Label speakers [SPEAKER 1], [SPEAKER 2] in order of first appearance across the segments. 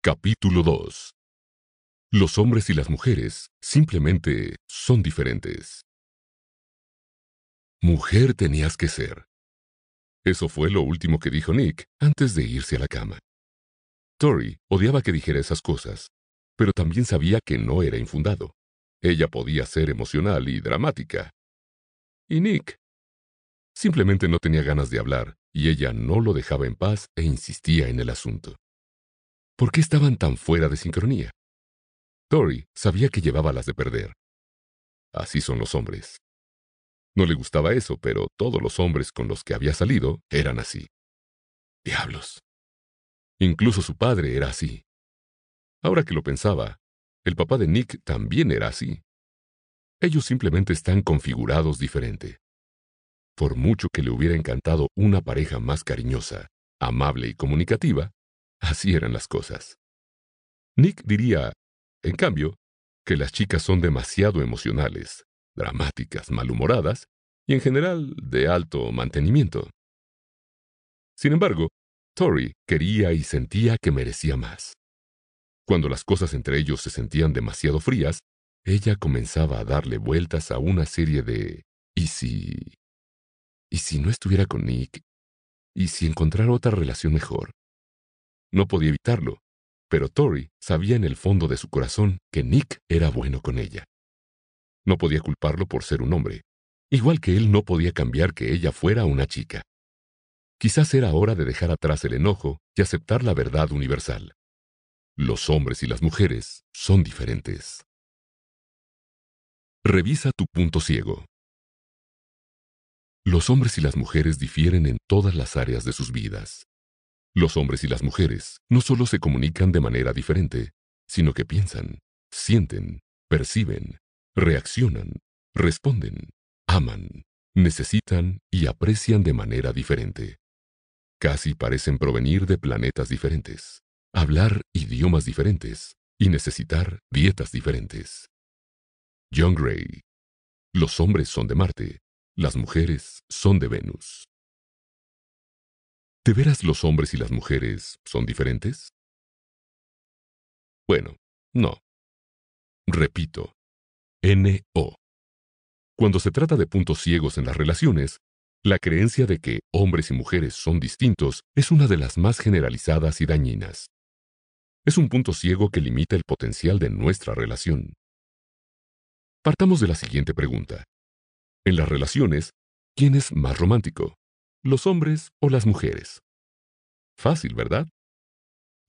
[SPEAKER 1] Capítulo 2 Los hombres y las mujeres simplemente son diferentes. Mujer tenías que ser. Eso fue lo último que dijo Nick antes de irse a la cama. Tori odiaba que dijera esas cosas, pero también sabía que no era infundado. Ella podía ser emocional y dramática. Y Nick simplemente no tenía ganas de hablar, y ella no lo dejaba en paz e insistía en el asunto. ¿Por qué estaban tan fuera de sincronía? Tori sabía que llevaba las de perder. Así son los hombres. No le gustaba eso, pero todos los hombres con los que había salido eran así. Diablos. Incluso su padre era así. Ahora que lo pensaba, el papá de Nick también era así. Ellos simplemente están configurados diferente. Por mucho que le hubiera encantado una pareja más cariñosa, amable y comunicativa, así eran las cosas. Nick diría, en cambio, que las chicas son demasiado emocionales, dramáticas, malhumoradas y en general de alto mantenimiento. Sin embargo, Tori quería y sentía que merecía más. Cuando las cosas entre ellos se sentían demasiado frías, ella comenzaba a darle vueltas a una serie de ¿y si? ¿y si no estuviera con Nick? ¿y si encontrara otra relación mejor? No podía evitarlo, pero Tori sabía en el fondo de su corazón que Nick era bueno con ella. No podía culparlo por ser un hombre, igual que él no podía cambiar que ella fuera una chica. Quizás era hora de dejar atrás el enojo y aceptar la verdad universal. Los hombres y las mujeres son diferentes. Revisa tu punto ciego. Los hombres y las mujeres difieren en todas las áreas de sus vidas. Los hombres y las mujeres no solo se comunican de manera diferente, sino que piensan, sienten, perciben, reaccionan, responden, aman, necesitan y aprecian de manera diferente. Casi parecen provenir de planetas diferentes, hablar idiomas diferentes y necesitar dietas diferentes. John Gray. Los hombres son de Marte, las mujeres son de Venus. ¿De veras los hombres y las mujeres son diferentes? Bueno, no. Repito, NO. Cuando se trata de puntos ciegos en las relaciones, la creencia de que hombres y mujeres son distintos es una de las más generalizadas y dañinas. Es un punto ciego que limita el potencial de nuestra relación. Partamos de la siguiente pregunta. En las relaciones, ¿quién es más romántico? ¿Los hombres o las mujeres? Fácil, ¿verdad?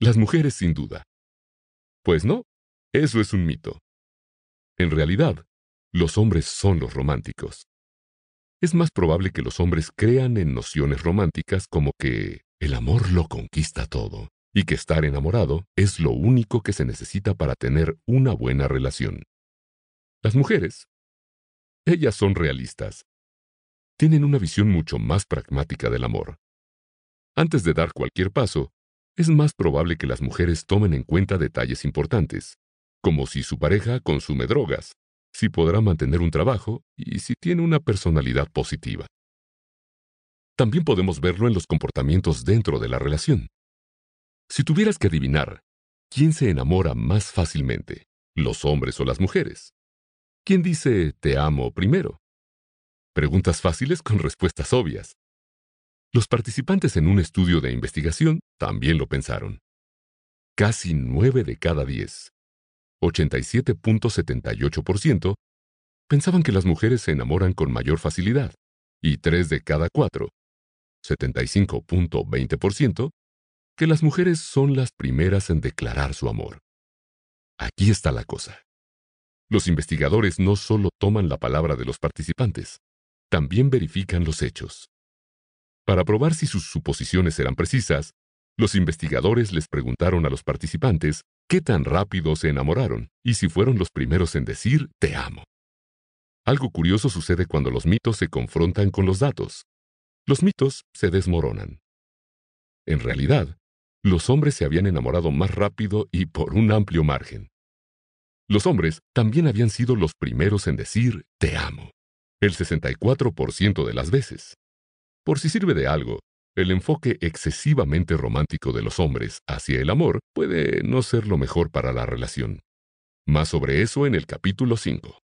[SPEAKER 1] Las mujeres sin duda. Pues no, eso es un mito. En realidad, los hombres son los románticos. Es más probable que los hombres crean en nociones románticas como que el amor lo conquista todo y que estar enamorado es lo único que se necesita para tener una buena relación. Las mujeres, ellas son realistas. Tienen una visión mucho más pragmática del amor. Antes de dar cualquier paso, es más probable que las mujeres tomen en cuenta detalles importantes, como si su pareja consume drogas, si podrá mantener un trabajo y si tiene una personalidad positiva. También podemos verlo en los comportamientos dentro de la relación. Si tuvieras que adivinar, ¿quién se enamora más fácilmente, los hombres o las mujeres? ¿Quién dice te amo primero? Preguntas fáciles con respuestas obvias. Los participantes en un estudio de investigación también lo pensaron. Casi 9 de cada 10, 87.78%, pensaban que las mujeres se enamoran con mayor facilidad, y 3 de cada 4, 75.20%, que las mujeres son las primeras en declarar su amor. Aquí está la cosa. Los investigadores no solo toman la palabra de los participantes, también verifican los hechos. Para probar si sus suposiciones eran precisas, los investigadores les preguntaron a los participantes qué tan rápido se enamoraron y si fueron los primeros en decir te amo. Algo curioso sucede cuando los mitos se confrontan con los datos. Los mitos se desmoronan. En realidad, los hombres se habían enamorado más rápido y por un amplio margen. Los hombres también habían sido los primeros en decir te amo, el 64% de las veces. Por si sirve de algo, el enfoque excesivamente romántico de los hombres hacia el amor puede no ser lo mejor para la relación. Más sobre eso en el capítulo 5.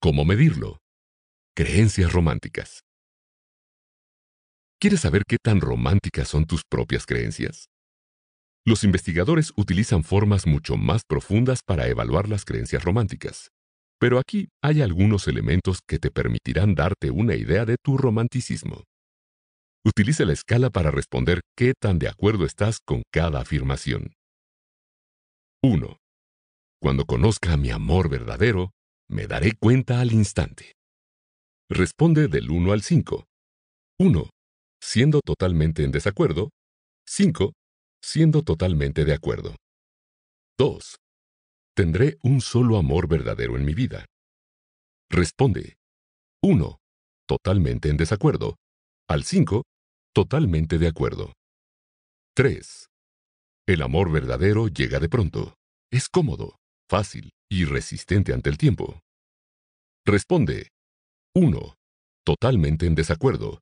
[SPEAKER 1] ¿Cómo medirlo? Creencias románticas. ¿Quieres saber qué tan románticas son tus propias creencias? Los investigadores utilizan formas mucho más profundas para evaluar las creencias románticas. Pero aquí hay algunos elementos que te permitirán darte una idea de tu romanticismo. Utiliza la escala para responder qué tan de acuerdo estás con cada afirmación. 1. Cuando conozca a mi amor verdadero, me daré cuenta al instante. Responde del 1 al 5. 1. Siendo totalmente en desacuerdo. 5 siendo totalmente de acuerdo. 2. Tendré un solo amor verdadero en mi vida. Responde. 1. Totalmente en desacuerdo. Al 5. Totalmente de acuerdo. 3. El amor verdadero llega de pronto. Es cómodo, fácil y resistente ante el tiempo. Responde. 1. Totalmente en desacuerdo.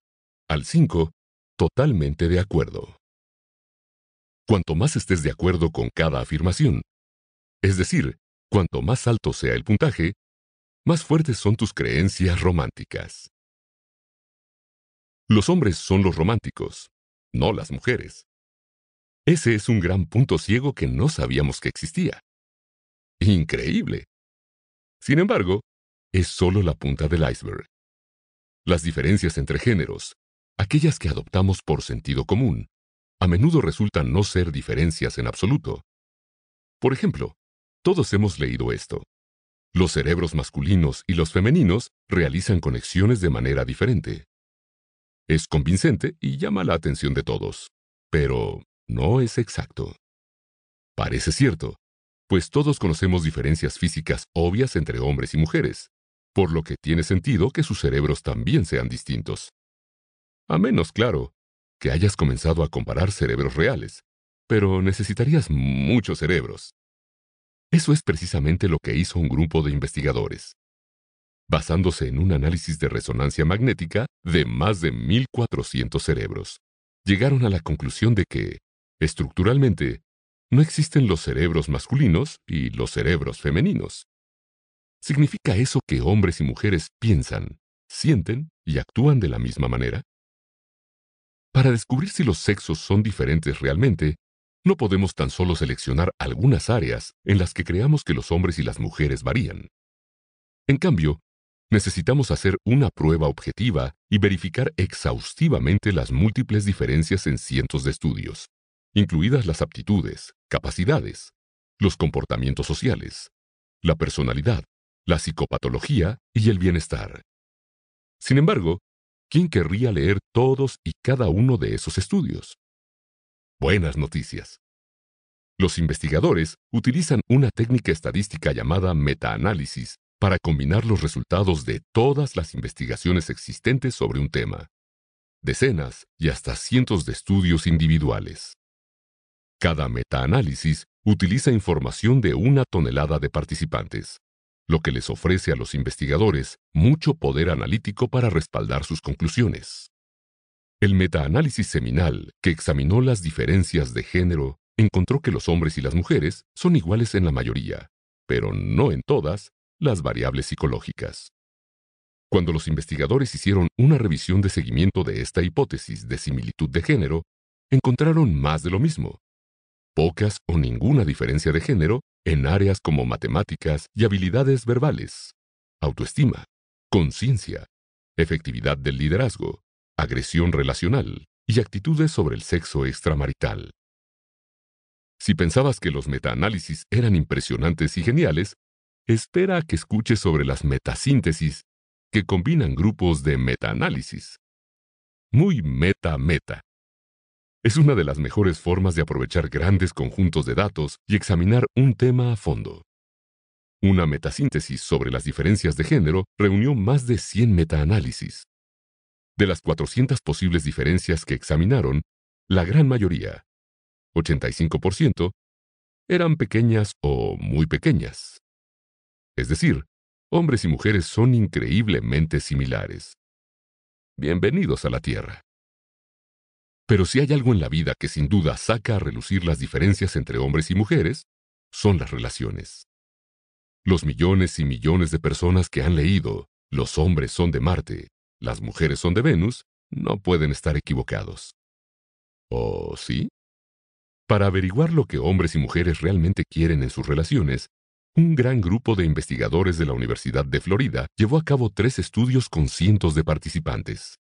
[SPEAKER 1] Al 5. Totalmente de acuerdo cuanto más estés de acuerdo con cada afirmación. Es decir, cuanto más alto sea el puntaje, más fuertes son tus creencias románticas. Los hombres son los románticos, no las mujeres. Ese es un gran punto ciego que no sabíamos que existía. Increíble. Sin embargo, es solo la punta del iceberg. Las diferencias entre géneros, aquellas que adoptamos por sentido común, a menudo resultan no ser diferencias en absoluto. Por ejemplo, todos hemos leído esto. Los cerebros masculinos y los femeninos realizan conexiones de manera diferente. Es convincente y llama la atención de todos, pero no es exacto. Parece cierto, pues todos conocemos diferencias físicas obvias entre hombres y mujeres, por lo que tiene sentido que sus cerebros también sean distintos. A menos, claro, que hayas comenzado a comparar cerebros reales, pero necesitarías muchos cerebros. Eso es precisamente lo que hizo un grupo de investigadores. Basándose en un análisis de resonancia magnética de más de 1.400 cerebros, llegaron a la conclusión de que, estructuralmente, no existen los cerebros masculinos y los cerebros femeninos. ¿Significa eso que hombres y mujeres piensan, sienten y actúan de la misma manera? Para descubrir si los sexos son diferentes realmente, no podemos tan solo seleccionar algunas áreas en las que creamos que los hombres y las mujeres varían. En cambio, necesitamos hacer una prueba objetiva y verificar exhaustivamente las múltiples diferencias en cientos de estudios, incluidas las aptitudes, capacidades, los comportamientos sociales, la personalidad, la psicopatología y el bienestar. Sin embargo, ¿Quién querría leer todos y cada uno de esos estudios? Buenas noticias. Los investigadores utilizan una técnica estadística llamada metaanálisis para combinar los resultados de todas las investigaciones existentes sobre un tema. Decenas y hasta cientos de estudios individuales. Cada metaanálisis utiliza información de una tonelada de participantes lo que les ofrece a los investigadores mucho poder analítico para respaldar sus conclusiones. El metaanálisis seminal, que examinó las diferencias de género, encontró que los hombres y las mujeres son iguales en la mayoría, pero no en todas, las variables psicológicas. Cuando los investigadores hicieron una revisión de seguimiento de esta hipótesis de similitud de género, encontraron más de lo mismo, pocas o ninguna diferencia de género en áreas como matemáticas y habilidades verbales, autoestima, conciencia, efectividad del liderazgo, agresión relacional y actitudes sobre el sexo extramarital. Si pensabas que los metaanálisis eran impresionantes y geniales, espera a que escuches sobre las metasíntesis que combinan grupos de metaanálisis. Muy meta-meta. Es una de las mejores formas de aprovechar grandes conjuntos de datos y examinar un tema a fondo. Una metasíntesis sobre las diferencias de género reunió más de 100 metaanálisis. De las 400 posibles diferencias que examinaron, la gran mayoría, 85%, eran pequeñas o muy pequeñas. Es decir, hombres y mujeres son increíblemente similares. Bienvenidos a la Tierra. Pero si hay algo en la vida que sin duda saca a relucir las diferencias entre hombres y mujeres, son las relaciones. Los millones y millones de personas que han leído Los hombres son de Marte, las mujeres son de Venus, no pueden estar equivocados. ¿O sí? Para averiguar lo que hombres y mujeres realmente quieren en sus relaciones, un gran grupo de investigadores de la Universidad de Florida llevó a cabo tres estudios con cientos de participantes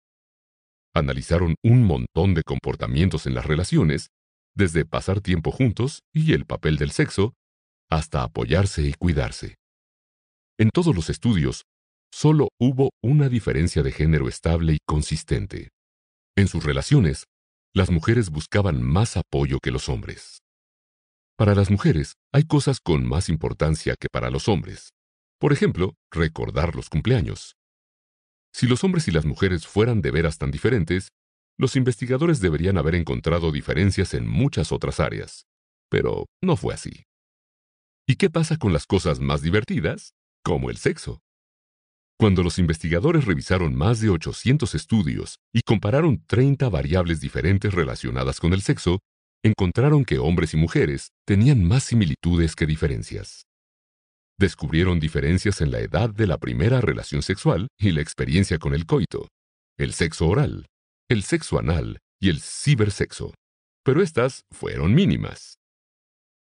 [SPEAKER 1] analizaron un montón de comportamientos en las relaciones, desde pasar tiempo juntos y el papel del sexo, hasta apoyarse y cuidarse. En todos los estudios, solo hubo una diferencia de género estable y consistente. En sus relaciones, las mujeres buscaban más apoyo que los hombres. Para las mujeres hay cosas con más importancia que para los hombres. Por ejemplo, recordar los cumpleaños. Si los hombres y las mujeres fueran de veras tan diferentes, los investigadores deberían haber encontrado diferencias en muchas otras áreas. Pero no fue así. ¿Y qué pasa con las cosas más divertidas, como el sexo? Cuando los investigadores revisaron más de 800 estudios y compararon 30 variables diferentes relacionadas con el sexo, encontraron que hombres y mujeres tenían más similitudes que diferencias descubrieron diferencias en la edad de la primera relación sexual y la experiencia con el coito, el sexo oral, el sexo anal y el cibersexo. Pero estas fueron mínimas.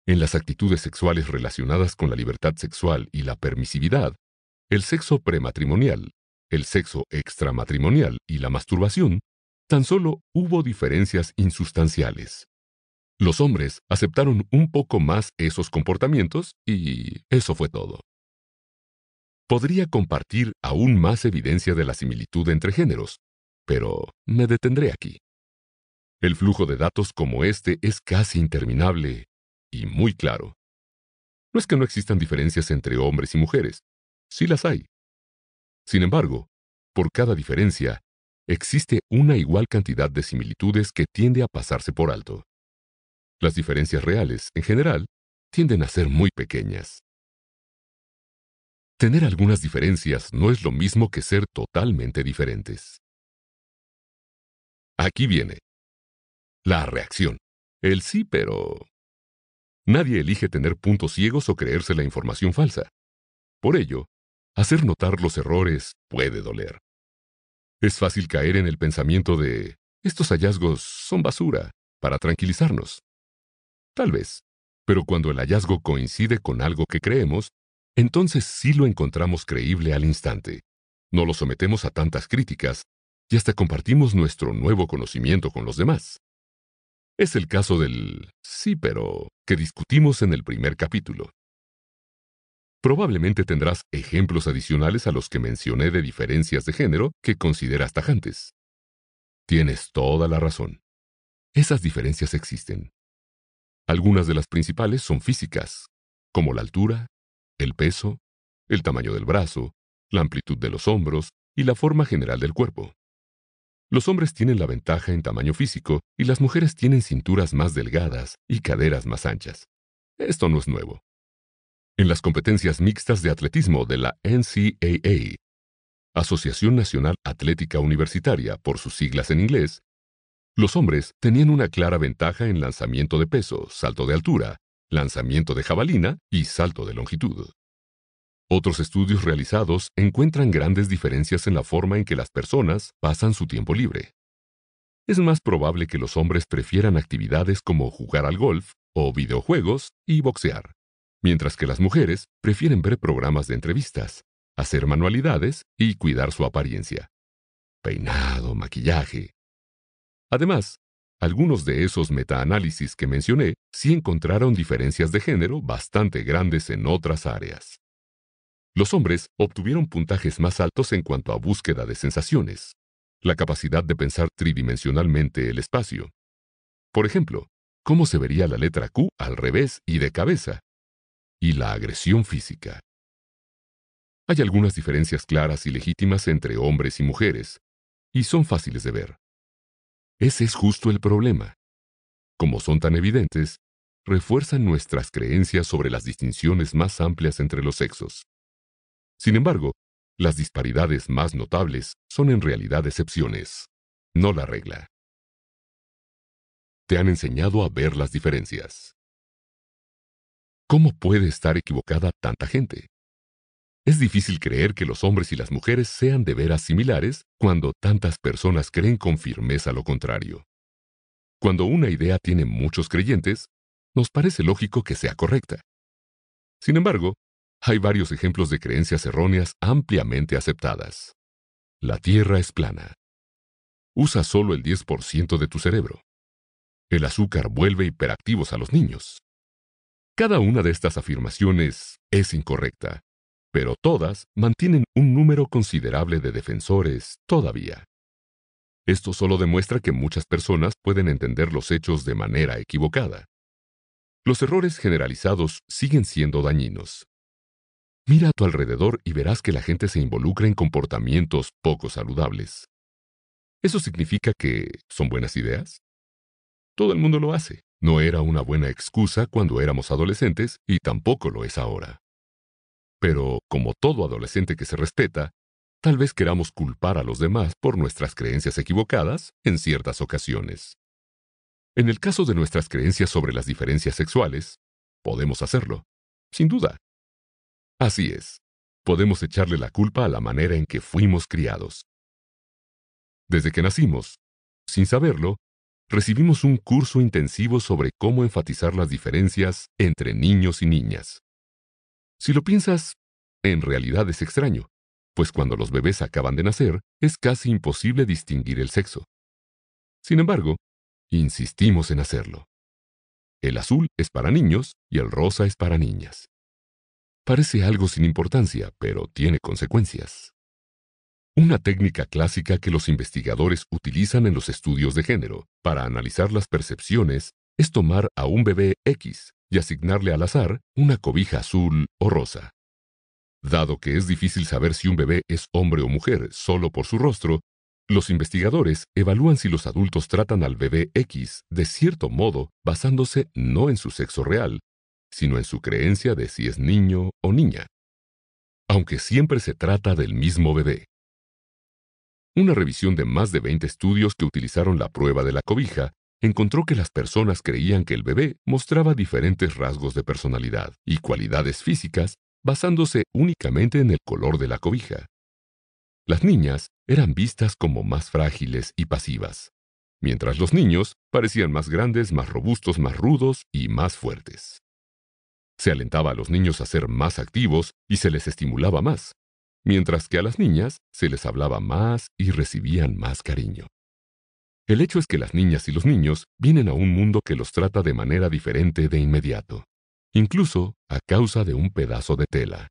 [SPEAKER 1] En las actitudes sexuales relacionadas con la libertad sexual y la permisividad, el sexo prematrimonial, el sexo extramatrimonial y la masturbación, tan solo hubo diferencias insustanciales. Los hombres aceptaron un poco más esos comportamientos y eso fue todo. Podría compartir aún más evidencia de la similitud entre géneros, pero me detendré aquí. El flujo de datos como este es casi interminable y muy claro. No es que no existan diferencias entre hombres y mujeres, sí las hay. Sin embargo, por cada diferencia, existe una igual cantidad de similitudes que tiende a pasarse por alto. Las diferencias reales, en general, tienden a ser muy pequeñas. Tener algunas diferencias no es lo mismo que ser totalmente diferentes. Aquí viene. La reacción. El sí, pero... Nadie elige tener puntos ciegos o creerse la información falsa. Por ello, hacer notar los errores puede doler. Es fácil caer en el pensamiento de, estos hallazgos son basura, para tranquilizarnos. Tal vez. Pero cuando el hallazgo coincide con algo que creemos, entonces sí lo encontramos creíble al instante. No lo sometemos a tantas críticas y hasta compartimos nuestro nuevo conocimiento con los demás. Es el caso del sí, pero que discutimos en el primer capítulo. Probablemente tendrás ejemplos adicionales a los que mencioné de diferencias de género que consideras tajantes. Tienes toda la razón. Esas diferencias existen. Algunas de las principales son físicas, como la altura, el peso, el tamaño del brazo, la amplitud de los hombros y la forma general del cuerpo. Los hombres tienen la ventaja en tamaño físico y las mujeres tienen cinturas más delgadas y caderas más anchas. Esto no es nuevo. En las competencias mixtas de atletismo de la NCAA, Asociación Nacional Atlética Universitaria por sus siglas en inglés, los hombres tenían una clara ventaja en lanzamiento de peso, salto de altura, lanzamiento de jabalina y salto de longitud. Otros estudios realizados encuentran grandes diferencias en la forma en que las personas pasan su tiempo libre. Es más probable que los hombres prefieran actividades como jugar al golf o videojuegos y boxear, mientras que las mujeres prefieren ver programas de entrevistas, hacer manualidades y cuidar su apariencia. Peinado, maquillaje, Además, algunos de esos metaanálisis que mencioné sí encontraron diferencias de género bastante grandes en otras áreas. Los hombres obtuvieron puntajes más altos en cuanto a búsqueda de sensaciones, la capacidad de pensar tridimensionalmente el espacio. Por ejemplo, cómo se vería la letra Q al revés y de cabeza, y la agresión física. Hay algunas diferencias claras y legítimas entre hombres y mujeres, y son fáciles de ver. Ese es justo el problema. Como son tan evidentes, refuerzan nuestras creencias sobre las distinciones más amplias entre los sexos. Sin embargo, las disparidades más notables son en realidad excepciones, no la regla. te han enseñado a ver las diferencias. ¿Cómo puede estar equivocada tanta gente? Es difícil creer que los hombres y las mujeres sean de veras similares cuando tantas personas creen con firmeza lo contrario. Cuando una idea tiene muchos creyentes, nos parece lógico que sea correcta. Sin embargo, hay varios ejemplos de creencias erróneas ampliamente aceptadas. La Tierra es plana. Usa solo el 10% de tu cerebro. El azúcar vuelve hiperactivos a los niños. Cada una de estas afirmaciones es incorrecta pero todas mantienen un número considerable de defensores todavía. Esto solo demuestra que muchas personas pueden entender los hechos de manera equivocada. Los errores generalizados siguen siendo dañinos. Mira a tu alrededor y verás que la gente se involucra en comportamientos poco saludables. ¿Eso significa que son buenas ideas? Todo el mundo lo hace. No era una buena excusa cuando éramos adolescentes y tampoco lo es ahora. Pero, como todo adolescente que se respeta, tal vez queramos culpar a los demás por nuestras creencias equivocadas en ciertas ocasiones. En el caso de nuestras creencias sobre las diferencias sexuales, podemos hacerlo, sin duda. Así es, podemos echarle la culpa a la manera en que fuimos criados. Desde que nacimos, sin saberlo, recibimos un curso intensivo sobre cómo enfatizar las diferencias entre niños y niñas. Si lo piensas, en realidad es extraño, pues cuando los bebés acaban de nacer, es casi imposible distinguir el sexo. Sin embargo, insistimos en hacerlo. El azul es para niños y el rosa es para niñas. Parece algo sin importancia, pero tiene consecuencias. Una técnica clásica que los investigadores utilizan en los estudios de género para analizar las percepciones es tomar a un bebé X y asignarle al azar una cobija azul o rosa. Dado que es difícil saber si un bebé es hombre o mujer solo por su rostro, los investigadores evalúan si los adultos tratan al bebé X de cierto modo basándose no en su sexo real, sino en su creencia de si es niño o niña. Aunque siempre se trata del mismo bebé. Una revisión de más de 20 estudios que utilizaron la prueba de la cobija encontró que las personas creían que el bebé mostraba diferentes rasgos de personalidad y cualidades físicas basándose únicamente en el color de la cobija. Las niñas eran vistas como más frágiles y pasivas, mientras los niños parecían más grandes, más robustos, más rudos y más fuertes. Se alentaba a los niños a ser más activos y se les estimulaba más, mientras que a las niñas se les hablaba más y recibían más cariño. El hecho es que las niñas y los niños vienen a un mundo que los trata de manera diferente de inmediato, incluso a causa de un pedazo de tela.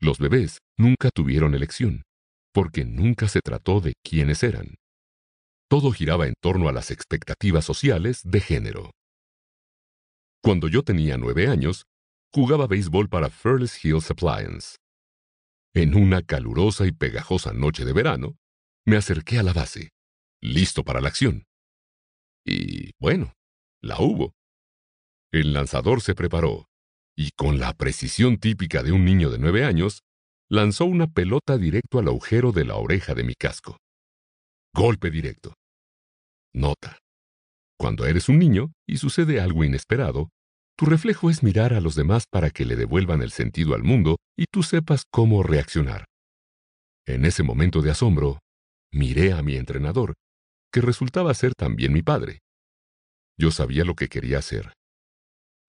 [SPEAKER 1] Los bebés nunca tuvieron elección, porque nunca se trató de quiénes eran. Todo giraba en torno a las expectativas sociales de género. Cuando yo tenía nueve años, jugaba béisbol para Fairless Hills Appliance. En una calurosa y pegajosa noche de verano, me acerqué a la base listo para la acción. Y bueno, la hubo. El lanzador se preparó, y con la precisión típica de un niño de nueve años, lanzó una pelota directo al agujero de la oreja de mi casco. Golpe directo. Nota. Cuando eres un niño y sucede algo inesperado, tu reflejo es mirar a los demás para que le devuelvan el sentido al mundo y tú sepas cómo reaccionar. En ese momento de asombro, miré a mi entrenador que resultaba ser también mi padre. Yo sabía lo que quería hacer.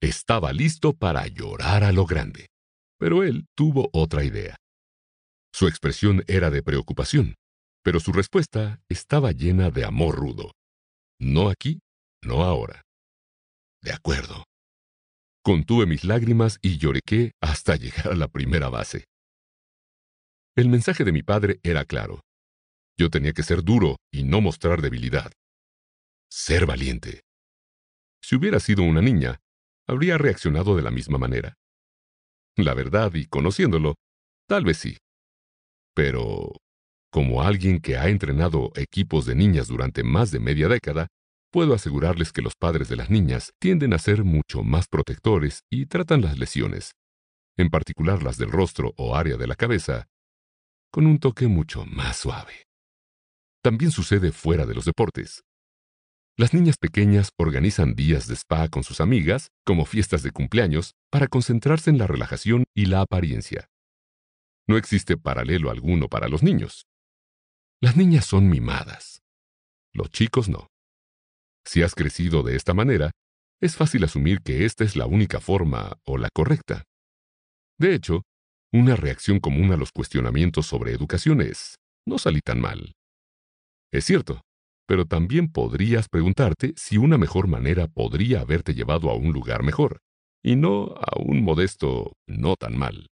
[SPEAKER 1] Estaba listo para llorar a lo grande. Pero él tuvo otra idea. Su expresión era de preocupación, pero su respuesta estaba llena de amor rudo. No aquí, no ahora. De acuerdo. Contuve mis lágrimas y llorequé hasta llegar a la primera base. El mensaje de mi padre era claro. Yo tenía que ser duro y no mostrar debilidad. Ser valiente. Si hubiera sido una niña, habría reaccionado de la misma manera. La verdad, y conociéndolo, tal vez sí. Pero, como alguien que ha entrenado equipos de niñas durante más de media década, puedo asegurarles que los padres de las niñas tienden a ser mucho más protectores y tratan las lesiones, en particular las del rostro o área de la cabeza, con un toque mucho más suave también sucede fuera de los deportes. las niñas pequeñas organizan días de spa con sus amigas, como fiestas de cumpleaños, para concentrarse en la relajación y la apariencia. No existe paralelo alguno para los niños. Las niñas son mimadas. Los chicos no. Si has crecido de esta manera, es fácil asumir que esta es la única forma o la correcta. De hecho, una reacción común a los cuestionamientos sobre educación es, no salí tan mal. Es cierto, pero también podrías preguntarte si una mejor manera podría haberte llevado a un lugar mejor, y no a un modesto no tan mal.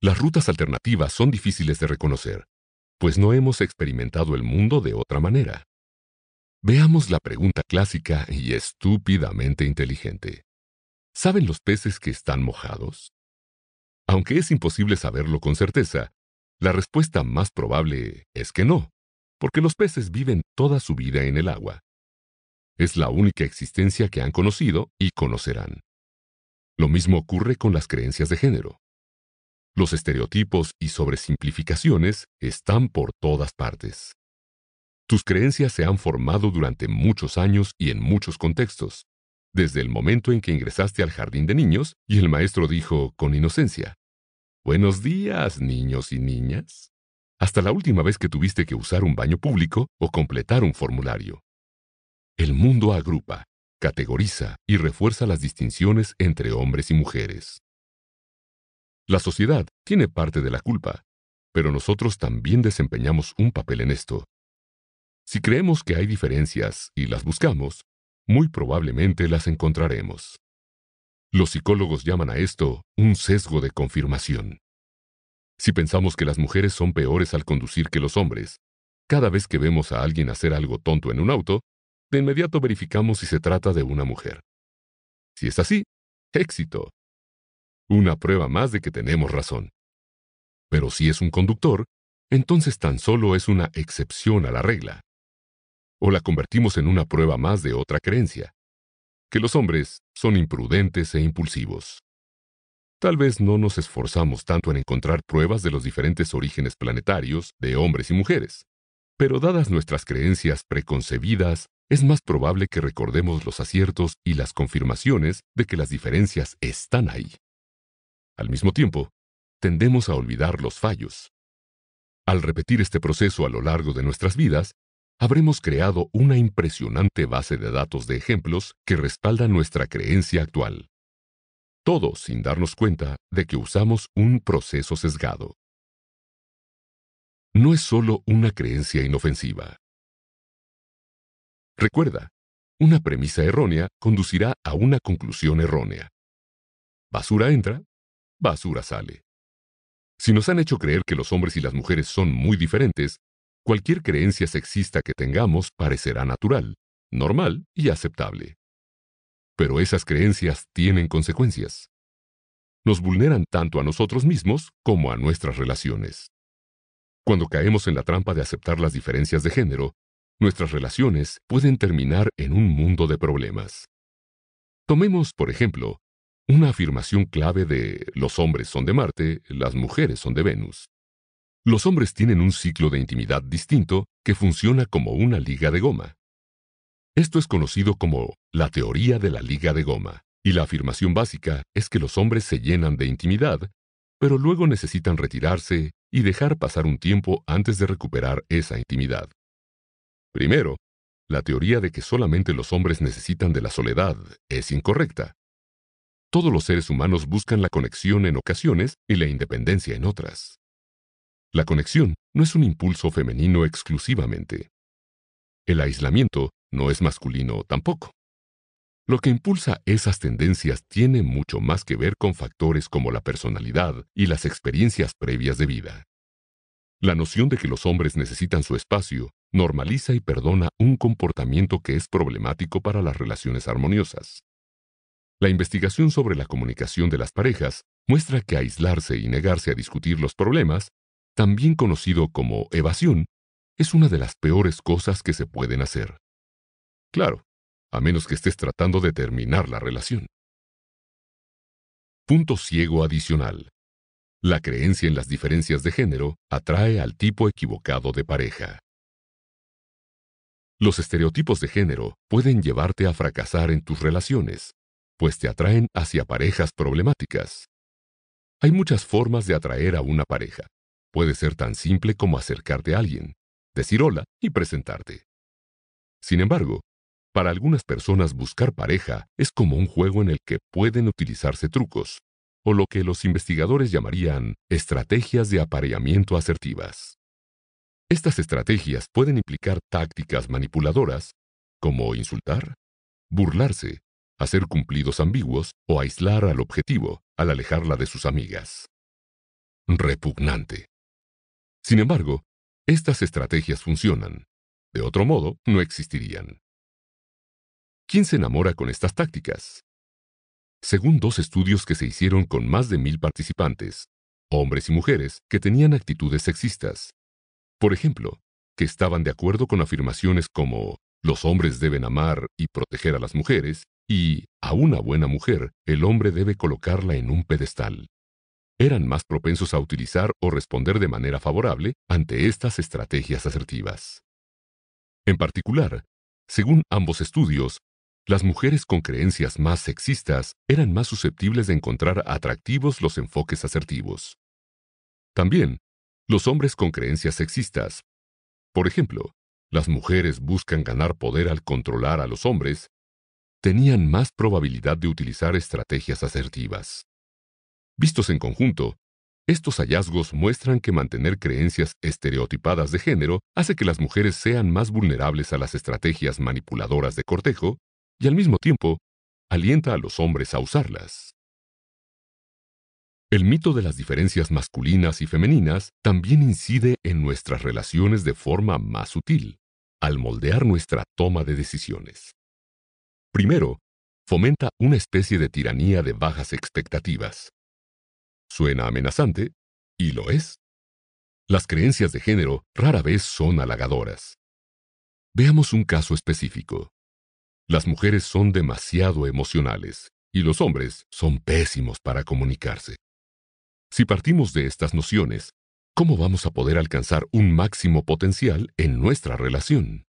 [SPEAKER 1] Las rutas alternativas son difíciles de reconocer, pues no hemos experimentado el mundo de otra manera. Veamos la pregunta clásica y estúpidamente inteligente. ¿Saben los peces que están mojados? Aunque es imposible saberlo con certeza, la respuesta más probable es que no porque los peces viven toda su vida en el agua. Es la única existencia que han conocido y conocerán. Lo mismo ocurre con las creencias de género. Los estereotipos y sobresimplificaciones están por todas partes. Tus creencias se han formado durante muchos años y en muchos contextos, desde el momento en que ingresaste al jardín de niños y el maestro dijo con inocencia, Buenos días, niños y niñas hasta la última vez que tuviste que usar un baño público o completar un formulario. El mundo agrupa, categoriza y refuerza las distinciones entre hombres y mujeres. La sociedad tiene parte de la culpa, pero nosotros también desempeñamos un papel en esto. Si creemos que hay diferencias y las buscamos, muy probablemente las encontraremos. Los psicólogos llaman a esto un sesgo de confirmación. Si pensamos que las mujeres son peores al conducir que los hombres, cada vez que vemos a alguien hacer algo tonto en un auto, de inmediato verificamos si se trata de una mujer. Si es así, éxito. Una prueba más de que tenemos razón. Pero si es un conductor, entonces tan solo es una excepción a la regla. O la convertimos en una prueba más de otra creencia, que los hombres son imprudentes e impulsivos. Tal vez no nos esforzamos tanto en encontrar pruebas de los diferentes orígenes planetarios de hombres y mujeres, pero dadas nuestras creencias preconcebidas, es más probable que recordemos los aciertos y las confirmaciones de que las diferencias están ahí. Al mismo tiempo, tendemos a olvidar los fallos. Al repetir este proceso a lo largo de nuestras vidas, habremos creado una impresionante base de datos de ejemplos que respaldan nuestra creencia actual todo sin darnos cuenta de que usamos un proceso sesgado. No es solo una creencia inofensiva. Recuerda, una premisa errónea conducirá a una conclusión errónea. Basura entra, basura sale. Si nos han hecho creer que los hombres y las mujeres son muy diferentes, cualquier creencia sexista que tengamos parecerá natural, normal y aceptable. Pero esas creencias tienen consecuencias. Nos vulneran tanto a nosotros mismos como a nuestras relaciones. Cuando caemos en la trampa de aceptar las diferencias de género, nuestras relaciones pueden terminar en un mundo de problemas. Tomemos, por ejemplo, una afirmación clave de los hombres son de Marte, las mujeres son de Venus. Los hombres tienen un ciclo de intimidad distinto que funciona como una liga de goma. Esto es conocido como la teoría de la liga de goma, y la afirmación básica es que los hombres se llenan de intimidad, pero luego necesitan retirarse y dejar pasar un tiempo antes de recuperar esa intimidad. Primero, la teoría de que solamente los hombres necesitan de la soledad es incorrecta. Todos los seres humanos buscan la conexión en ocasiones y la independencia en otras. La conexión no es un impulso femenino exclusivamente. El aislamiento no es masculino tampoco. Lo que impulsa esas tendencias tiene mucho más que ver con factores como la personalidad y las experiencias previas de vida. La noción de que los hombres necesitan su espacio normaliza y perdona un comportamiento que es problemático para las relaciones armoniosas. La investigación sobre la comunicación de las parejas muestra que aislarse y negarse a discutir los problemas, también conocido como evasión, es una de las peores cosas que se pueden hacer. Claro, a menos que estés tratando de terminar la relación. Punto ciego adicional. La creencia en las diferencias de género atrae al tipo equivocado de pareja. Los estereotipos de género pueden llevarte a fracasar en tus relaciones, pues te atraen hacia parejas problemáticas. Hay muchas formas de atraer a una pareja. Puede ser tan simple como acercarte a alguien, decir hola y presentarte. Sin embargo, para algunas personas buscar pareja es como un juego en el que pueden utilizarse trucos, o lo que los investigadores llamarían estrategias de apareamiento asertivas. Estas estrategias pueden implicar tácticas manipuladoras, como insultar, burlarse, hacer cumplidos ambiguos o aislar al objetivo al alejarla de sus amigas. Repugnante. Sin embargo, estas estrategias funcionan. De otro modo, no existirían. ¿Quién se enamora con estas tácticas? Según dos estudios que se hicieron con más de mil participantes, hombres y mujeres que tenían actitudes sexistas. Por ejemplo, que estaban de acuerdo con afirmaciones como los hombres deben amar y proteger a las mujeres y a una buena mujer el hombre debe colocarla en un pedestal. Eran más propensos a utilizar o responder de manera favorable ante estas estrategias asertivas. En particular, según ambos estudios, las mujeres con creencias más sexistas eran más susceptibles de encontrar atractivos los enfoques asertivos. También, los hombres con creencias sexistas. Por ejemplo, las mujeres buscan ganar poder al controlar a los hombres, tenían más probabilidad de utilizar estrategias asertivas. Vistos en conjunto, estos hallazgos muestran que mantener creencias estereotipadas de género hace que las mujeres sean más vulnerables a las estrategias manipuladoras de cortejo y al mismo tiempo alienta a los hombres a usarlas. El mito de las diferencias masculinas y femeninas también incide en nuestras relaciones de forma más sutil, al moldear nuestra toma de decisiones. Primero, fomenta una especie de tiranía de bajas expectativas. Suena amenazante, y lo es. Las creencias de género rara vez son halagadoras. Veamos un caso específico. Las mujeres son demasiado emocionales y los hombres son pésimos para comunicarse. Si partimos de estas nociones, ¿cómo vamos a poder alcanzar un máximo potencial en nuestra relación?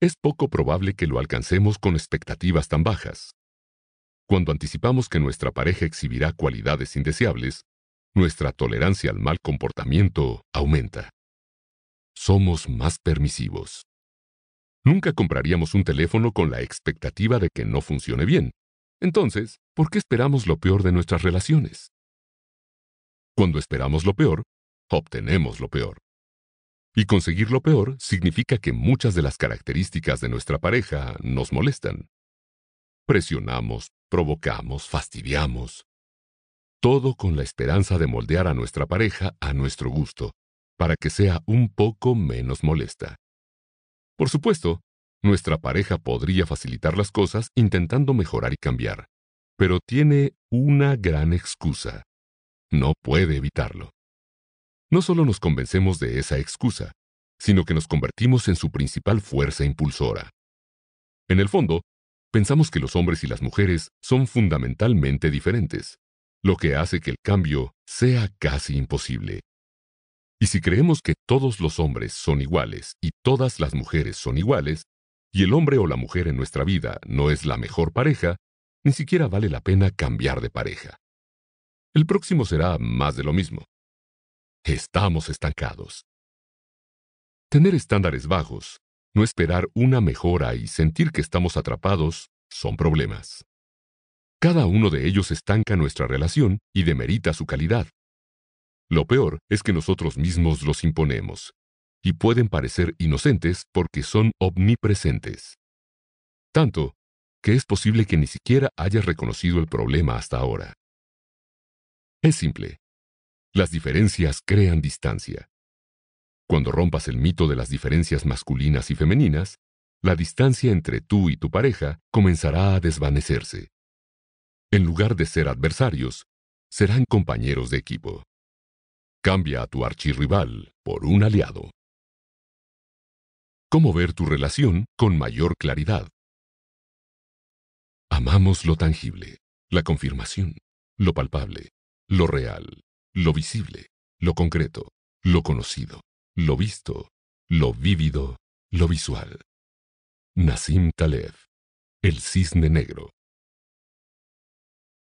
[SPEAKER 1] Es poco probable que lo alcancemos con expectativas tan bajas. Cuando anticipamos que nuestra pareja exhibirá cualidades indeseables, nuestra tolerancia al mal comportamiento aumenta. Somos más permisivos. Nunca compraríamos un teléfono con la expectativa de que no funcione bien. Entonces, ¿por qué esperamos lo peor de nuestras relaciones? Cuando esperamos lo peor, obtenemos lo peor. Y conseguir lo peor significa que muchas de las características de nuestra pareja nos molestan. Presionamos, provocamos, fastidiamos. Todo con la esperanza de moldear a nuestra pareja a nuestro gusto, para que sea un poco menos molesta. Por supuesto, nuestra pareja podría facilitar las cosas intentando mejorar y cambiar, pero tiene una gran excusa. No puede evitarlo. No solo nos convencemos de esa excusa, sino que nos convertimos en su principal fuerza impulsora. En el fondo, pensamos que los hombres y las mujeres son fundamentalmente diferentes, lo que hace que el cambio sea casi imposible. Y si creemos que todos los hombres son iguales y todas las mujeres son iguales, y el hombre o la mujer en nuestra vida no es la mejor pareja, ni siquiera vale la pena cambiar de pareja. El próximo será más de lo mismo. Estamos estancados. Tener estándares bajos, no esperar una mejora y sentir que estamos atrapados son problemas. Cada uno de ellos estanca nuestra relación y demerita su calidad. Lo peor es que nosotros mismos los imponemos, y pueden parecer inocentes porque son omnipresentes. Tanto que es posible que ni siquiera hayas reconocido el problema hasta ahora. Es simple. Las diferencias crean distancia. Cuando rompas el mito de las diferencias masculinas y femeninas, la distancia entre tú y tu pareja comenzará a desvanecerse. En lugar de ser adversarios, serán compañeros de equipo. Cambia a tu archirrival por un aliado. ¿Cómo ver tu relación con mayor claridad? Amamos lo tangible, la confirmación, lo palpable, lo real, lo visible, lo concreto, lo conocido, lo visto, lo vívido, lo visual. Nassim Taleb. El cisne negro.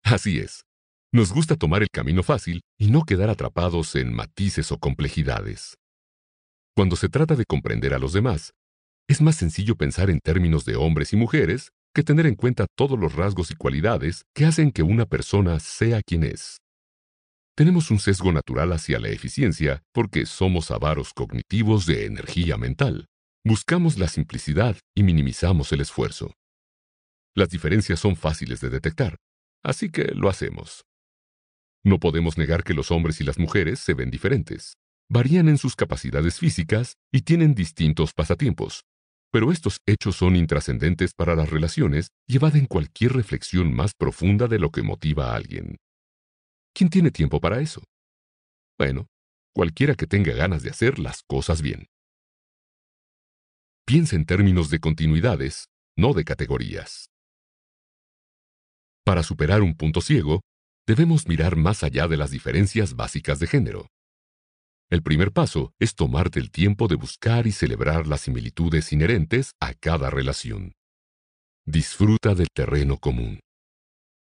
[SPEAKER 1] Así es. Nos gusta tomar el camino fácil y no quedar atrapados en matices o complejidades. Cuando se trata de comprender a los demás, es más sencillo pensar en términos de hombres y mujeres que tener en cuenta todos los rasgos y cualidades que hacen que una persona sea quien es. Tenemos un sesgo natural hacia la eficiencia porque somos avaros cognitivos de energía mental. Buscamos la simplicidad y minimizamos el esfuerzo. Las diferencias son fáciles de detectar, así que lo hacemos. No podemos negar que los hombres y las mujeres se ven diferentes. Varían en sus capacidades físicas y tienen distintos pasatiempos. Pero estos hechos son intrascendentes para las relaciones y evaden cualquier reflexión más profunda de lo que motiva a alguien. ¿Quién tiene tiempo para eso? Bueno, cualquiera que tenga ganas de hacer las cosas bien. Piensa en términos de continuidades, no de categorías. Para superar un punto ciego, debemos mirar más allá de las diferencias básicas de género. El primer paso es tomarte el tiempo de buscar y celebrar las similitudes inherentes a cada relación. Disfruta del terreno común.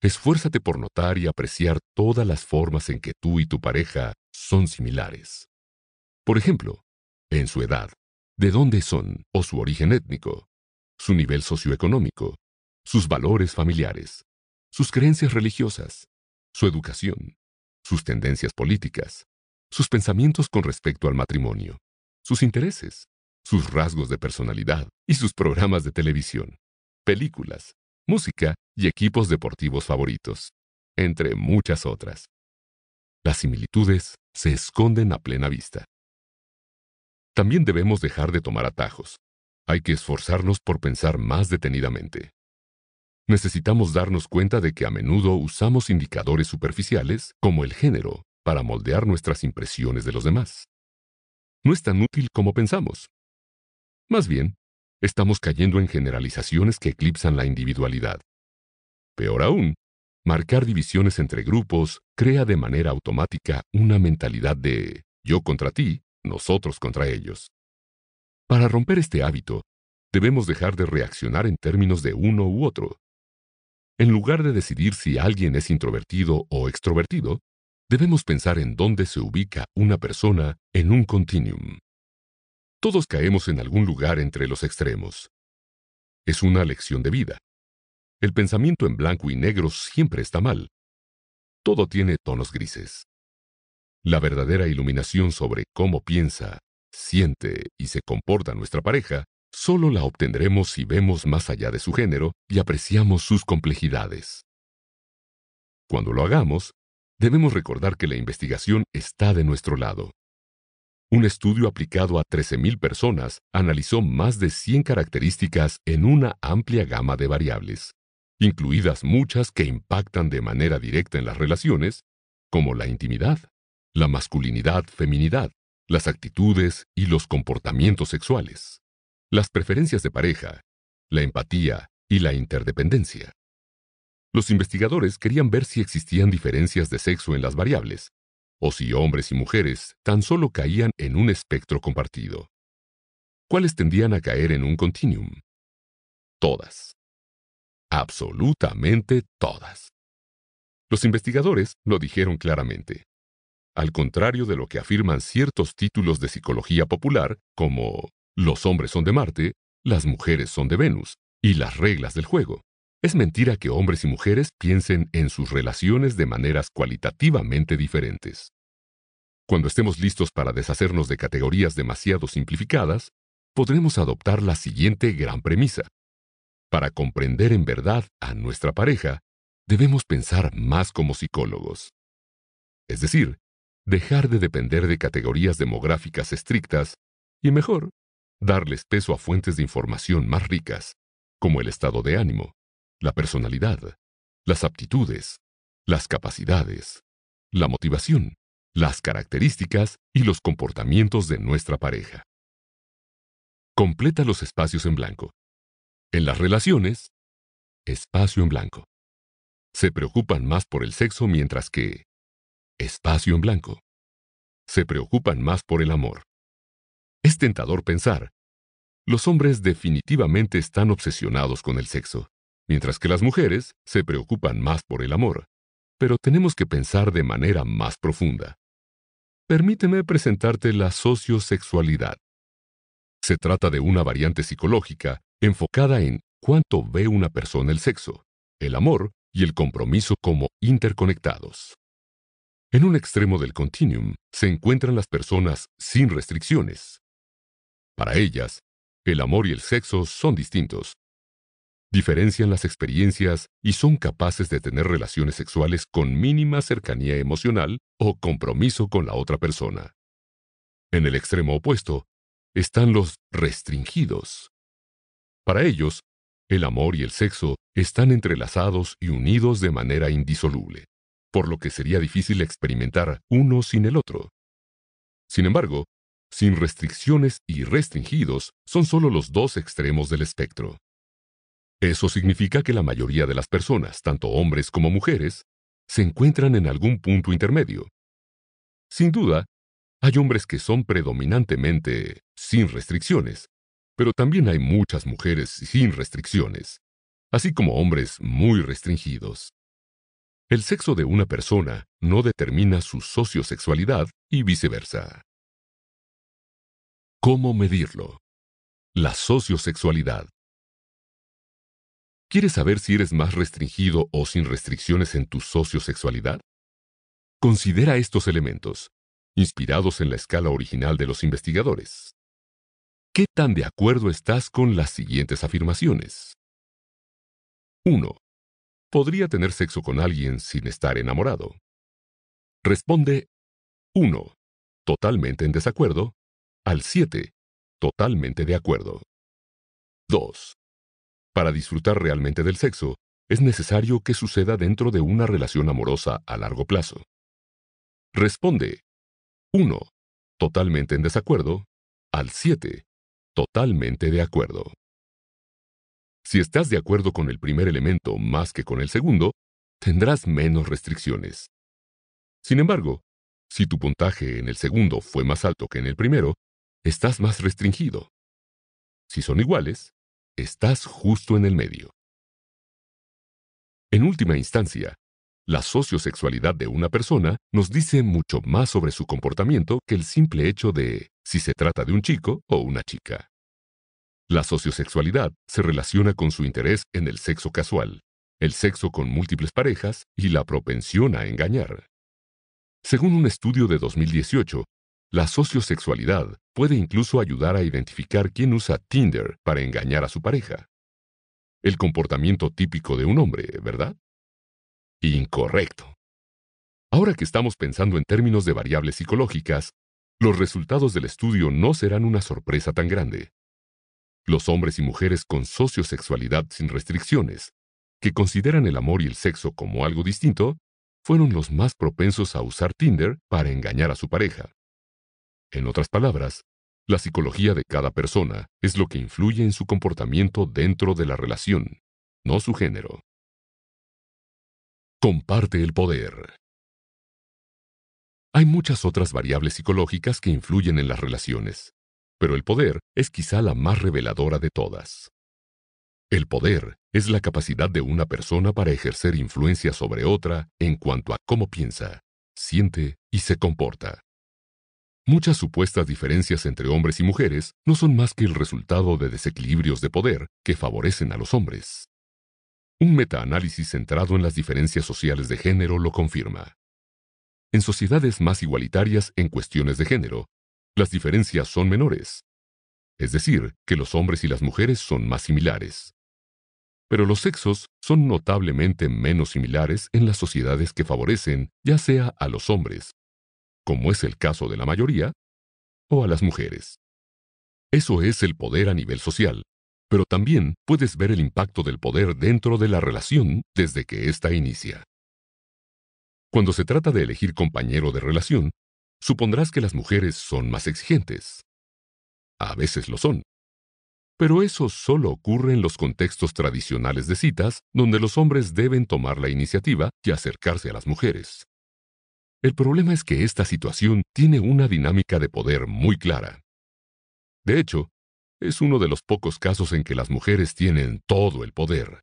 [SPEAKER 1] Esfuérzate por notar y apreciar todas las formas en que tú y tu pareja son similares. Por ejemplo, en su edad, de dónde son o su origen étnico, su nivel socioeconómico, sus valores familiares, sus creencias religiosas, su educación, sus tendencias políticas, sus pensamientos con respecto al matrimonio, sus intereses, sus rasgos de personalidad y sus programas de televisión, películas, música y equipos deportivos favoritos, entre muchas otras. Las similitudes se esconden a plena vista. También debemos dejar de tomar atajos. Hay que esforzarnos por pensar más detenidamente necesitamos darnos cuenta de que a menudo usamos indicadores superficiales, como el género, para moldear nuestras impresiones de los demás. No es tan útil como pensamos. Más bien, estamos cayendo en generalizaciones que eclipsan la individualidad. Peor aún, marcar divisiones entre grupos crea de manera automática una mentalidad de yo contra ti, nosotros contra ellos. Para romper este hábito, debemos dejar de reaccionar en términos de uno u otro en lugar de decidir si alguien es introvertido o extrovertido, debemos pensar en dónde se ubica una persona en un continuum. Todos caemos en algún lugar entre los extremos. Es una lección de vida. El pensamiento en blanco y negro siempre está mal. Todo tiene tonos grises. La verdadera iluminación sobre cómo piensa, siente y se comporta nuestra pareja solo la obtendremos si vemos más allá de su género y apreciamos sus complejidades. Cuando lo hagamos, debemos recordar que la investigación está de nuestro lado. Un estudio aplicado a 13.000 personas analizó más de 100 características en una amplia gama de variables, incluidas muchas que impactan de manera directa en las relaciones, como la intimidad, la masculinidad-feminidad, las actitudes y los comportamientos sexuales las preferencias de pareja, la empatía y la interdependencia. Los investigadores querían ver si existían diferencias de sexo en las variables, o si hombres y mujeres tan solo caían en un espectro compartido. ¿Cuáles tendían a caer en un continuum? Todas. Absolutamente todas. Los investigadores lo dijeron claramente. Al contrario de lo que afirman ciertos títulos de psicología popular, como los hombres son de Marte, las mujeres son de Venus, y las reglas del juego. Es mentira que hombres y mujeres piensen en sus relaciones de maneras cualitativamente diferentes. Cuando estemos listos para deshacernos de categorías demasiado simplificadas, podremos adoptar la siguiente gran premisa. Para comprender en verdad a nuestra pareja, debemos pensar más como psicólogos. Es decir, dejar de depender de categorías demográficas estrictas y mejor darles peso a fuentes de información más ricas, como el estado de ánimo, la personalidad, las aptitudes, las capacidades, la motivación, las características y los comportamientos de nuestra pareja. Completa los espacios en blanco. En las relaciones, espacio en blanco. Se preocupan más por el sexo mientras que, espacio en blanco. Se preocupan más por el amor. Es tentador pensar, los hombres definitivamente están obsesionados con el sexo, mientras que las mujeres se preocupan más por el amor. Pero tenemos que pensar de manera más profunda. Permíteme presentarte la sociosexualidad. Se trata de una variante psicológica enfocada en cuánto ve una persona el sexo, el amor y el compromiso como interconectados. En un extremo del continuum se encuentran las personas sin restricciones. Para ellas, el amor y el sexo son distintos. Diferencian las experiencias y son capaces de tener relaciones sexuales con mínima cercanía emocional o compromiso con la otra persona. En el extremo opuesto están los restringidos. Para ellos, el amor y el sexo están entrelazados y unidos de manera indisoluble, por lo que sería difícil experimentar uno sin el otro. Sin embargo, sin restricciones y restringidos son solo los dos extremos del espectro. Eso significa que la mayoría de las personas, tanto hombres como mujeres, se encuentran en algún punto intermedio. Sin duda, hay hombres que son predominantemente sin restricciones, pero también hay muchas mujeres sin restricciones, así como hombres muy restringidos. El sexo de una persona no determina su sociosexualidad y viceversa. ¿Cómo medirlo? La sociosexualidad. ¿Quieres saber si eres más restringido o sin restricciones en tu sociosexualidad? Considera estos elementos, inspirados en la escala original de los investigadores. ¿Qué tan de acuerdo estás con las siguientes afirmaciones? 1. ¿Podría tener sexo con alguien sin estar enamorado? Responde 1. Totalmente en desacuerdo. Al 7. Totalmente de acuerdo. 2. Para disfrutar realmente del sexo, es necesario que suceda dentro de una relación amorosa a largo plazo. Responde 1. Totalmente en desacuerdo. Al 7. Totalmente de acuerdo. Si estás de acuerdo con el primer elemento más que con el segundo, tendrás menos restricciones. Sin embargo, si tu puntaje en el segundo fue más alto que en el primero, estás más restringido. Si son iguales, estás justo en el medio. En última instancia, la sociosexualidad de una persona nos dice mucho más sobre su comportamiento que el simple hecho de si se trata de un chico o una chica. La sociosexualidad se relaciona con su interés en el sexo casual, el sexo con múltiples parejas y la propensión a engañar. Según un estudio de 2018, la sociosexualidad puede incluso ayudar a identificar quién usa Tinder para engañar a su pareja. El comportamiento típico de un hombre, ¿verdad? Incorrecto. Ahora que estamos pensando en términos de variables psicológicas, los resultados del estudio no serán una sorpresa tan grande. Los hombres y mujeres con sociosexualidad sin restricciones, que consideran el amor y el sexo como algo distinto, fueron los más propensos a usar Tinder para engañar a su pareja. En otras palabras, la psicología de cada persona es lo que influye en su comportamiento dentro de la relación, no su género. Comparte el poder. Hay muchas otras variables psicológicas que influyen en las relaciones, pero el poder es quizá la más reveladora de todas. El poder es la capacidad de una persona para ejercer influencia sobre otra en cuanto a cómo piensa, siente y se comporta. Muchas supuestas diferencias entre hombres y mujeres no son más que el resultado de desequilibrios de poder que favorecen a los hombres. Un metaanálisis centrado en las diferencias sociales de género lo confirma. En sociedades más igualitarias en cuestiones de género, las diferencias son menores. Es decir, que los hombres y las mujeres son más similares. Pero los sexos son notablemente menos similares en las sociedades que favorecen ya sea a los hombres, como es el caso de la mayoría, o a las mujeres. Eso es el poder a nivel social, pero también puedes ver el impacto del poder dentro de la relación desde que ésta inicia. Cuando se trata de elegir compañero de relación, supondrás que las mujeres son más exigentes. A veces lo son. Pero eso solo ocurre en los contextos tradicionales de citas, donde los hombres deben tomar la iniciativa y acercarse a las mujeres. El problema es que esta situación tiene una dinámica de poder muy clara. De hecho, es uno de los pocos casos en que las mujeres tienen todo el poder.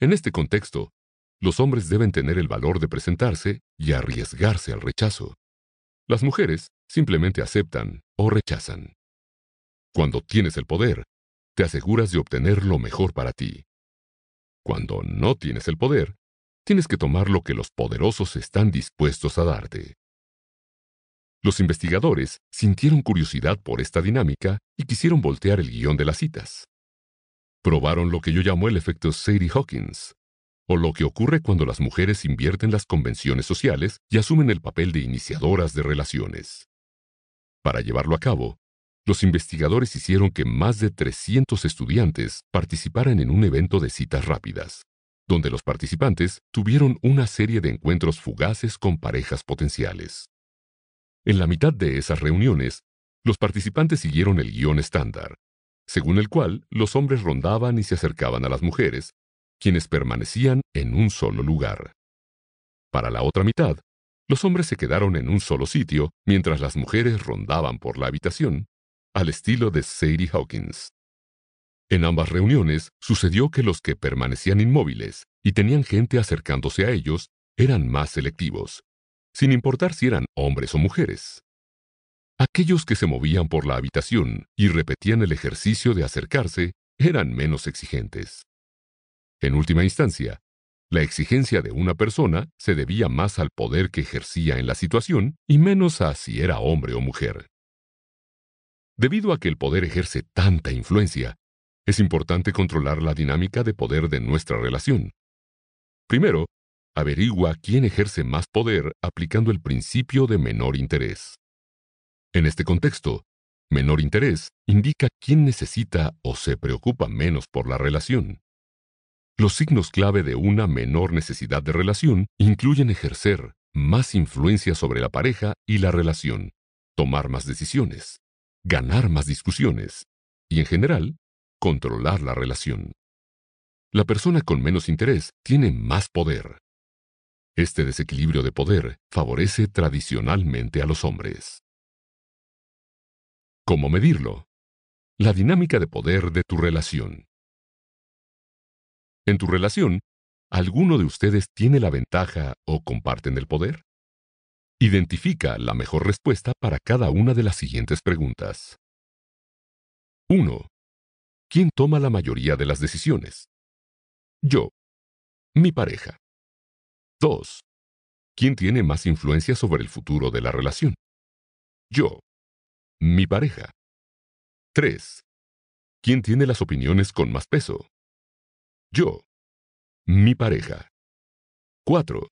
[SPEAKER 1] En este contexto, los hombres deben tener el valor de presentarse y arriesgarse al rechazo. Las mujeres simplemente aceptan o rechazan. Cuando tienes el poder, te aseguras de obtener lo mejor para ti. Cuando no tienes el poder, tienes que tomar lo que los poderosos están dispuestos a darte. Los investigadores sintieron curiosidad por esta dinámica y quisieron voltear el guion de las citas. Probaron lo que yo llamo el efecto Sadie Hawkins, o lo que ocurre cuando las mujeres invierten las convenciones sociales y asumen el papel de iniciadoras de relaciones. Para llevarlo a cabo, los investigadores hicieron que más de 300 estudiantes participaran en un evento de citas rápidas, donde los participantes tuvieron una serie de encuentros fugaces con parejas potenciales. En la mitad de esas reuniones, los participantes siguieron el guion estándar, según el cual los hombres rondaban y se acercaban a las mujeres, quienes permanecían en un solo lugar. Para la otra mitad, los hombres se quedaron en un solo sitio mientras las mujeres rondaban por la habitación, al estilo de Sadie Hawkins. En ambas reuniones sucedió que los que permanecían inmóviles y tenían gente acercándose a ellos eran más selectivos, sin importar si eran hombres o mujeres. Aquellos que se movían por la habitación y repetían el ejercicio de acercarse eran menos exigentes. En última instancia, la exigencia de una persona se debía más al poder que ejercía en la situación y menos a si era hombre o mujer. Debido a que el poder ejerce tanta influencia, es importante controlar la dinámica de poder de nuestra relación. Primero, averigua quién ejerce más poder aplicando el principio de menor interés. En este contexto, menor interés indica quién necesita o se preocupa menos por la relación. Los signos clave de una menor necesidad de relación incluyen ejercer más influencia sobre la pareja y la relación, tomar más decisiones, ganar más discusiones y, en general, controlar la relación. La persona con menos interés tiene más poder. Este desequilibrio de poder favorece tradicionalmente a los hombres. ¿Cómo medirlo? La dinámica de poder de tu relación. En tu relación, ¿alguno de ustedes tiene la ventaja o comparten el poder? Identifica la mejor respuesta para cada una de las siguientes preguntas. 1. ¿Quién toma la mayoría de las decisiones? Yo. Mi pareja. 2. ¿Quién tiene más influencia sobre el futuro de la relación? Yo. Mi pareja. 3. ¿Quién tiene las opiniones con más peso? Yo. Mi pareja. 4.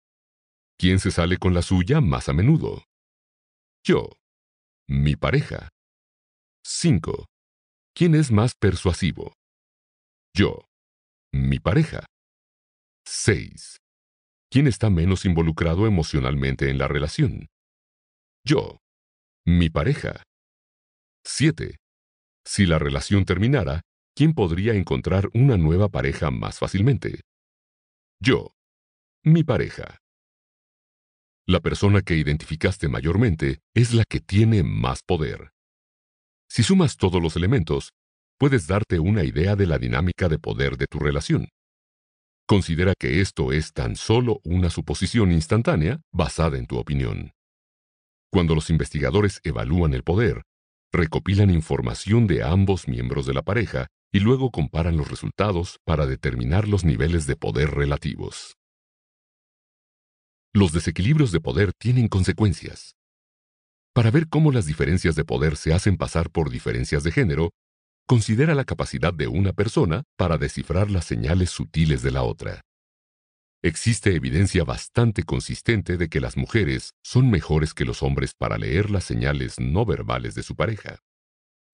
[SPEAKER 1] ¿Quién se sale con la suya más a menudo? Yo. Mi pareja. 5. ¿Quién es más persuasivo? Yo. Mi pareja. 6. ¿Quién está menos involucrado emocionalmente en la relación? Yo. Mi pareja. 7. Si la relación terminara, ¿quién podría encontrar una nueva pareja más fácilmente? Yo. Mi pareja. La persona que identificaste mayormente es la que tiene más poder. Si sumas todos los elementos, puedes darte una idea de la dinámica de poder de tu relación. Considera que esto es tan solo una suposición instantánea basada en tu opinión. Cuando los investigadores evalúan el poder, recopilan información de ambos miembros de la pareja y luego comparan los resultados para determinar los niveles de poder relativos. Los desequilibrios de poder tienen consecuencias. Para ver cómo las diferencias de poder se hacen pasar por diferencias de género, considera la capacidad de una persona para descifrar las señales sutiles de la otra. Existe evidencia bastante consistente de que las mujeres son mejores que los hombres para leer las señales no verbales de su pareja.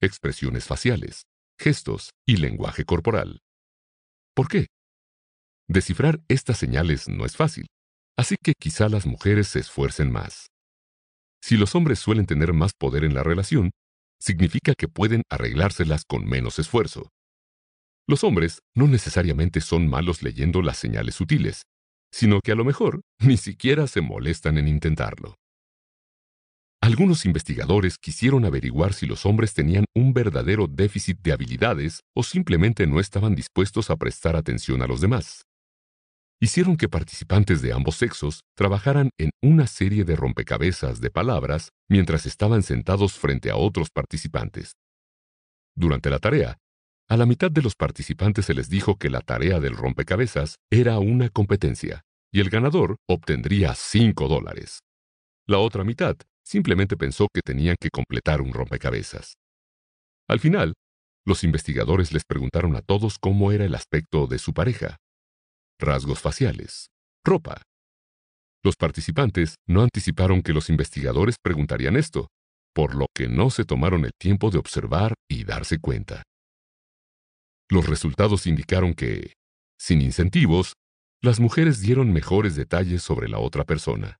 [SPEAKER 1] Expresiones faciales, gestos y lenguaje corporal. ¿Por qué? Descifrar estas señales no es fácil, así que quizá las mujeres se esfuercen más. Si los hombres suelen tener más poder en la relación, significa que pueden arreglárselas con menos esfuerzo. Los hombres no necesariamente son malos leyendo las señales sutiles, sino que a lo mejor ni siquiera se molestan en intentarlo. Algunos investigadores quisieron averiguar si los hombres tenían un verdadero déficit de habilidades o simplemente no estaban dispuestos a prestar atención a los demás. Hicieron que participantes de ambos sexos trabajaran en una serie de rompecabezas de palabras mientras estaban sentados frente a otros participantes. Durante la tarea, a la mitad de los participantes se les dijo que la tarea del rompecabezas era una competencia y el ganador obtendría 5 dólares. La otra mitad simplemente pensó que tenían que completar un rompecabezas. Al final, los investigadores les preguntaron a todos cómo era el aspecto de su pareja. Rasgos faciales. Ropa. Los participantes no anticiparon que los investigadores preguntarían esto, por lo que no se tomaron el tiempo de observar y darse cuenta. Los resultados indicaron que, sin incentivos, las mujeres dieron mejores detalles sobre la otra persona.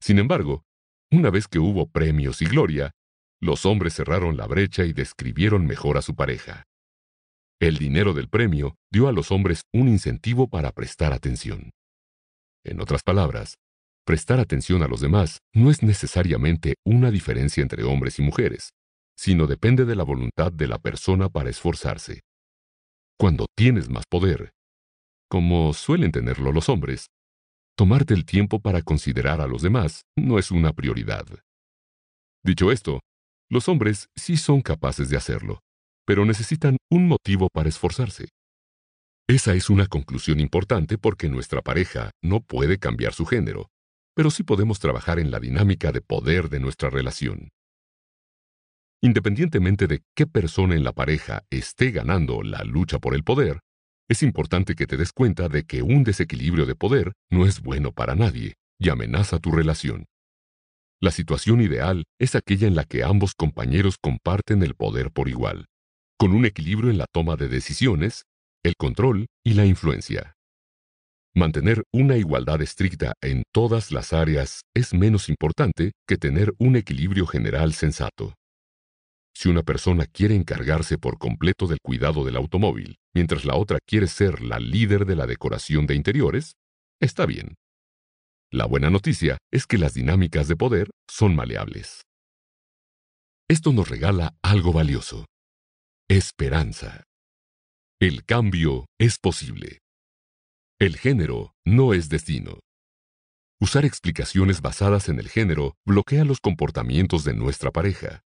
[SPEAKER 1] Sin embargo, una vez que hubo premios y gloria, los hombres cerraron la brecha y describieron mejor a su pareja. El dinero del premio dio a los hombres un incentivo para prestar atención. En otras palabras, prestar atención a los demás no es necesariamente una diferencia entre hombres y mujeres, sino depende de la voluntad de la persona para esforzarse. Cuando tienes más poder, como suelen tenerlo los hombres, tomarte el tiempo para considerar a los demás no es una prioridad. Dicho esto, los hombres sí son capaces de hacerlo, pero necesitan un motivo para esforzarse. Esa es una conclusión importante porque nuestra pareja no puede cambiar su género, pero sí podemos trabajar en la dinámica de poder de nuestra relación. Independientemente de qué persona en la pareja esté ganando la lucha por el poder, es importante que te des cuenta de que un desequilibrio de poder no es bueno para nadie y amenaza tu relación. La situación ideal es aquella en la que ambos compañeros comparten el poder por igual, con un equilibrio en la toma de decisiones, el control y la influencia. Mantener una igualdad estricta en todas las áreas es menos importante que tener un equilibrio general sensato. Si una persona quiere encargarse por completo del cuidado del automóvil, mientras la otra quiere ser la líder de la decoración de interiores, está bien. La buena noticia es que las dinámicas de poder son maleables. Esto nos regala algo valioso. Esperanza. El cambio es posible. El género no es destino. Usar explicaciones basadas en el género bloquea los comportamientos de nuestra pareja.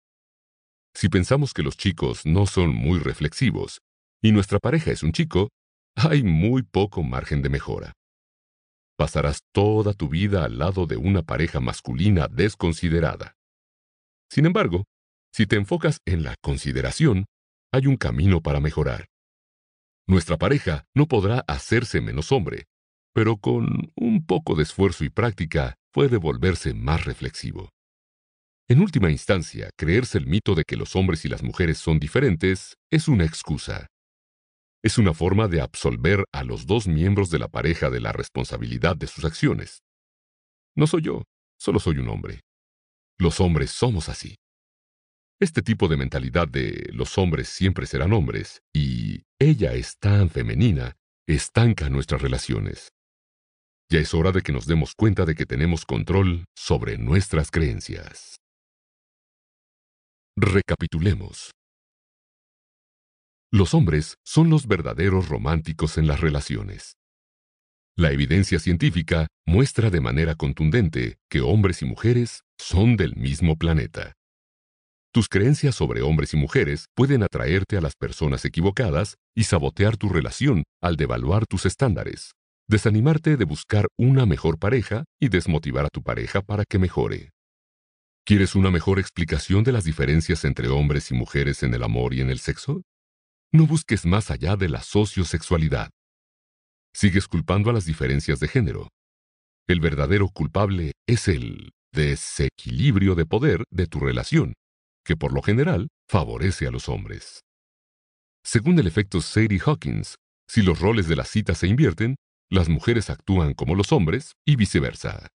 [SPEAKER 1] Si pensamos que los chicos no son muy reflexivos y nuestra pareja es un chico, hay muy poco margen de mejora. Pasarás toda tu vida al lado de una pareja masculina desconsiderada. Sin embargo, si te enfocas en la consideración, hay un camino para mejorar. Nuestra pareja no podrá hacerse menos hombre, pero con un poco de esfuerzo y práctica puede volverse más reflexivo. En última instancia, creerse el mito de que los hombres y las mujeres son diferentes es una excusa. Es una forma de absolver a los dos miembros de la pareja de la responsabilidad de sus acciones. No soy yo, solo soy un hombre. Los hombres somos así. Este tipo de mentalidad de los hombres siempre serán hombres y ella es tan femenina estanca nuestras relaciones. Ya es hora de que nos demos cuenta de que tenemos control sobre nuestras creencias. Recapitulemos. Los hombres son los verdaderos románticos en las relaciones. La evidencia científica muestra de manera contundente que hombres y mujeres son del mismo planeta. Tus creencias sobre hombres y mujeres pueden atraerte a las personas equivocadas y sabotear tu relación al devaluar tus estándares, desanimarte de buscar una mejor pareja y desmotivar a tu pareja para que mejore. ¿Quieres una mejor explicación de las diferencias entre hombres y mujeres en el amor y en el sexo? No busques más allá de la sociosexualidad. Sigues culpando a las diferencias de género. El verdadero culpable es el desequilibrio de poder de tu relación, que por lo general favorece a los hombres. Según el efecto Sadie Hawkins, si los roles de la cita se invierten, las mujeres actúan como los hombres y viceversa.